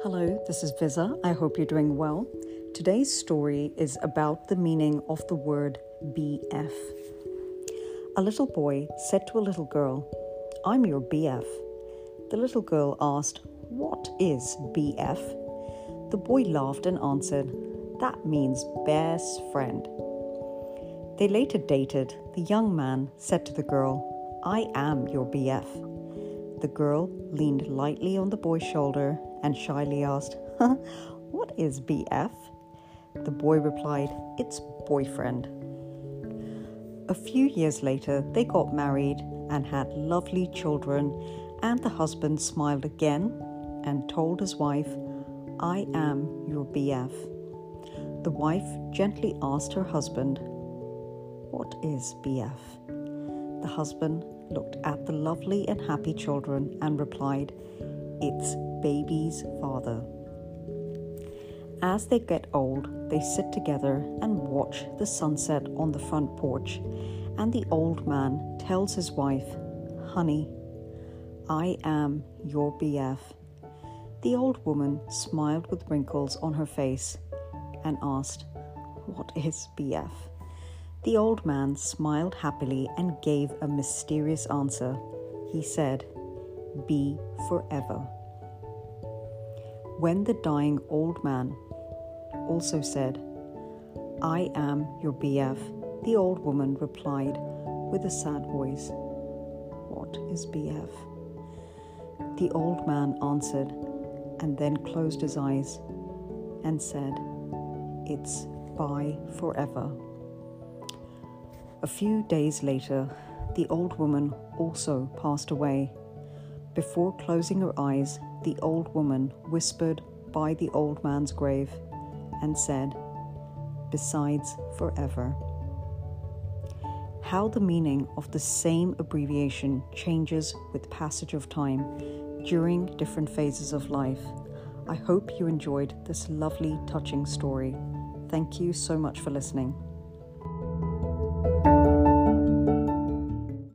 Hello, this is Viza. I hope you're doing well. Today's story is about the meaning of the word BF. A little boy said to a little girl, I'm your BF. The little girl asked, What is BF? The boy laughed and answered, That means best friend. They later dated. The young man said to the girl, I am your BF. The girl leaned lightly on the boy's shoulder and shyly asked, What is BF? The boy replied, It's boyfriend. A few years later, they got married and had lovely children, and the husband smiled again and told his wife, I am your BF. The wife gently asked her husband, What is BF? The husband looked at the lovely and happy children and replied, It's baby's father. As they get old, they sit together and watch the sunset on the front porch, and the old man tells his wife, Honey, I am your BF. The old woman smiled with wrinkles on her face and asked, What is BF? The old man smiled happily and gave a mysterious answer. He said, Be forever. When the dying old man also said, I am your BF, the old woman replied with a sad voice, What is BF? The old man answered and then closed his eyes and said, It's bye forever. A few days later, the old woman also passed away. Before closing her eyes, the old woman whispered by the old man's grave and said, Besides forever. How the meaning of the same abbreviation changes with passage of time during different phases of life. I hope you enjoyed this lovely, touching story. Thank you so much for listening.